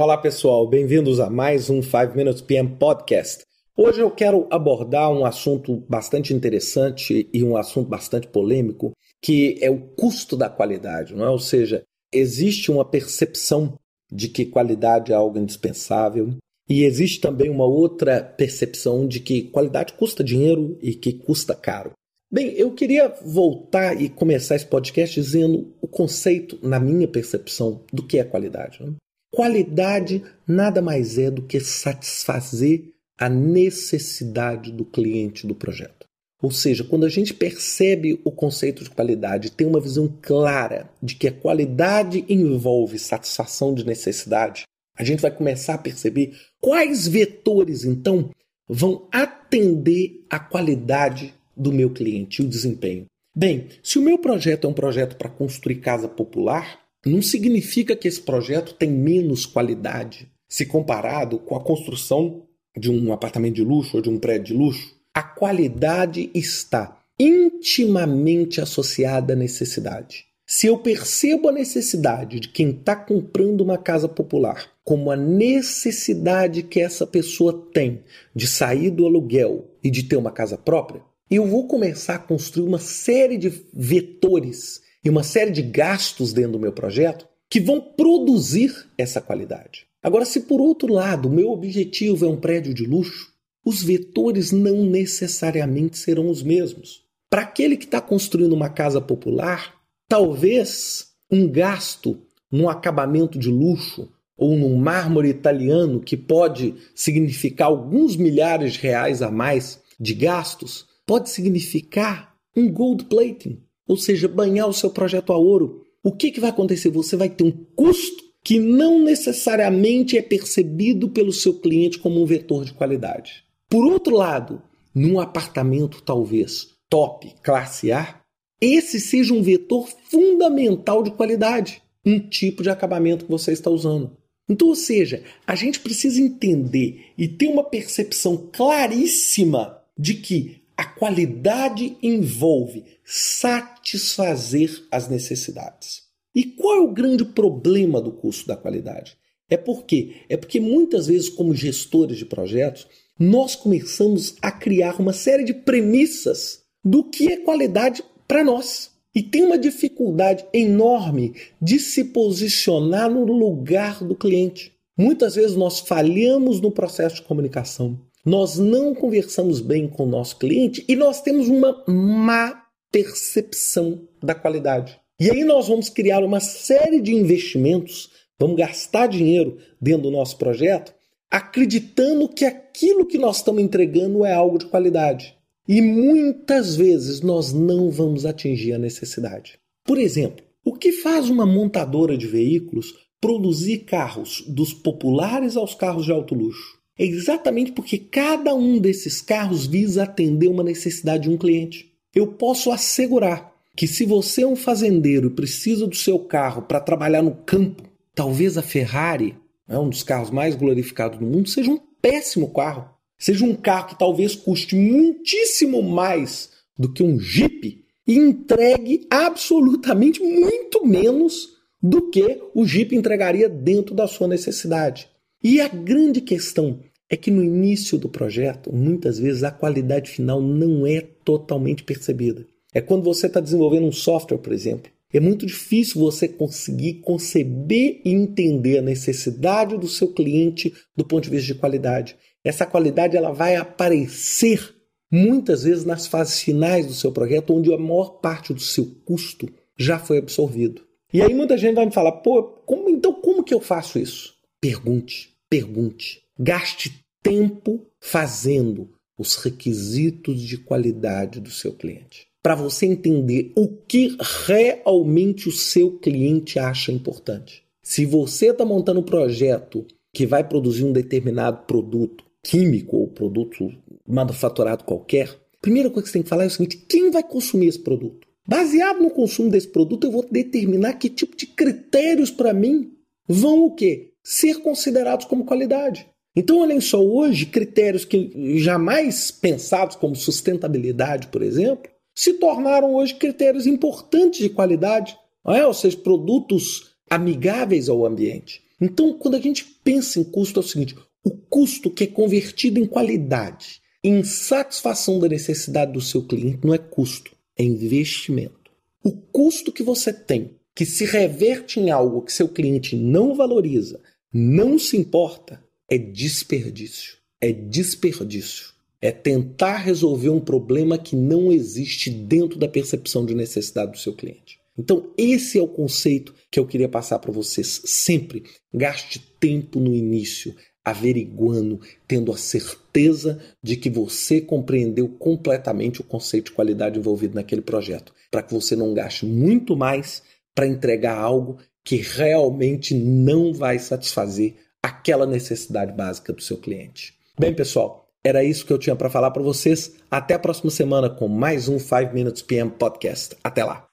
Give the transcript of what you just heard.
Olá pessoal, bem-vindos a mais um 5 Minutes PM Podcast. Hoje eu quero abordar um assunto bastante interessante e um assunto bastante polêmico, que é o custo da qualidade, não é? Ou seja, existe uma percepção de que qualidade é algo indispensável e existe também uma outra percepção de que qualidade custa dinheiro e que custa caro. Bem, eu queria voltar e começar esse podcast dizendo o conceito, na minha percepção, do que é qualidade. Né? Qualidade nada mais é do que satisfazer a necessidade do cliente do projeto. Ou seja, quando a gente percebe o conceito de qualidade, tem uma visão clara de que a qualidade envolve satisfação de necessidade, a gente vai começar a perceber quais vetores então vão atender a qualidade do meu cliente, o desempenho. Bem, se o meu projeto é um projeto para construir casa popular, não significa que esse projeto tem menos qualidade se comparado com a construção de um apartamento de luxo ou de um prédio de luxo. A qualidade está intimamente associada à necessidade. Se eu percebo a necessidade de quem está comprando uma casa popular como a necessidade que essa pessoa tem de sair do aluguel e de ter uma casa própria, eu vou começar a construir uma série de vetores uma série de gastos dentro do meu projeto que vão produzir essa qualidade. Agora, se por outro lado o meu objetivo é um prédio de luxo, os vetores não necessariamente serão os mesmos. Para aquele que está construindo uma casa popular, talvez um gasto num acabamento de luxo ou num mármore italiano que pode significar alguns milhares de reais a mais de gastos, pode significar um gold plating, ou seja, banhar o seu projeto a ouro. O que, que vai acontecer? Você vai ter um custo que não necessariamente é percebido pelo seu cliente como um vetor de qualidade. Por outro lado, num apartamento talvez top, classe A, esse seja um vetor fundamental de qualidade, um tipo de acabamento que você está usando. Então, ou seja, a gente precisa entender e ter uma percepção claríssima de que a qualidade envolve satisfazer as necessidades. E qual é o grande problema do custo da qualidade? É porque é porque muitas vezes como gestores de projetos, nós começamos a criar uma série de premissas do que é qualidade para nós. E tem uma dificuldade enorme de se posicionar no lugar do cliente. Muitas vezes nós falhamos no processo de comunicação nós não conversamos bem com o nosso cliente e nós temos uma má percepção da qualidade. E aí nós vamos criar uma série de investimentos, vamos gastar dinheiro dentro do nosso projeto, acreditando que aquilo que nós estamos entregando é algo de qualidade. E muitas vezes nós não vamos atingir a necessidade. Por exemplo, o que faz uma montadora de veículos produzir carros dos populares aos carros de alto luxo? É exatamente porque cada um desses carros visa atender uma necessidade de um cliente. Eu posso assegurar que se você é um fazendeiro e precisa do seu carro para trabalhar no campo, talvez a Ferrari, é um dos carros mais glorificados do mundo, seja um péssimo carro. Seja um carro que talvez custe muitíssimo mais do que um Jeep e entregue absolutamente muito menos do que o Jeep entregaria dentro da sua necessidade. E a grande questão é que no início do projeto, muitas vezes a qualidade final não é totalmente percebida. É quando você está desenvolvendo um software, por exemplo. É muito difícil você conseguir conceber e entender a necessidade do seu cliente do ponto de vista de qualidade. Essa qualidade ela vai aparecer muitas vezes nas fases finais do seu projeto, onde a maior parte do seu custo já foi absorvido. E aí muita gente vai me falar, pô, como, então como que eu faço isso? Pergunte, pergunte. Gaste tempo fazendo os requisitos de qualidade do seu cliente. Para você entender o que realmente o seu cliente acha importante. Se você está montando um projeto que vai produzir um determinado produto químico ou produto manufaturado qualquer, a primeira coisa que você tem que falar é o seguinte: quem vai consumir esse produto? Baseado no consumo desse produto, eu vou determinar que tipo de critérios para mim vão o quê? Ser considerados como qualidade. Então, olhem só, hoje, critérios que jamais pensados como sustentabilidade, por exemplo, se tornaram hoje critérios importantes de qualidade, é? ou seja, produtos amigáveis ao ambiente. Então, quando a gente pensa em custo, é o seguinte: o custo que é convertido em qualidade, em satisfação da necessidade do seu cliente, não é custo, é investimento. O custo que você tem, que se reverte em algo que seu cliente não valoriza, não se importa, é desperdício. É desperdício. É tentar resolver um problema que não existe dentro da percepção de necessidade do seu cliente. Então, esse é o conceito que eu queria passar para vocês. Sempre gaste tempo no início, averiguando, tendo a certeza de que você compreendeu completamente o conceito de qualidade envolvido naquele projeto, para que você não gaste muito mais para entregar algo que realmente não vai satisfazer aquela necessidade básica do seu cliente. Bem, pessoal, era isso que eu tinha para falar para vocês. Até a próxima semana com mais um 5 Minutes PM Podcast. Até lá.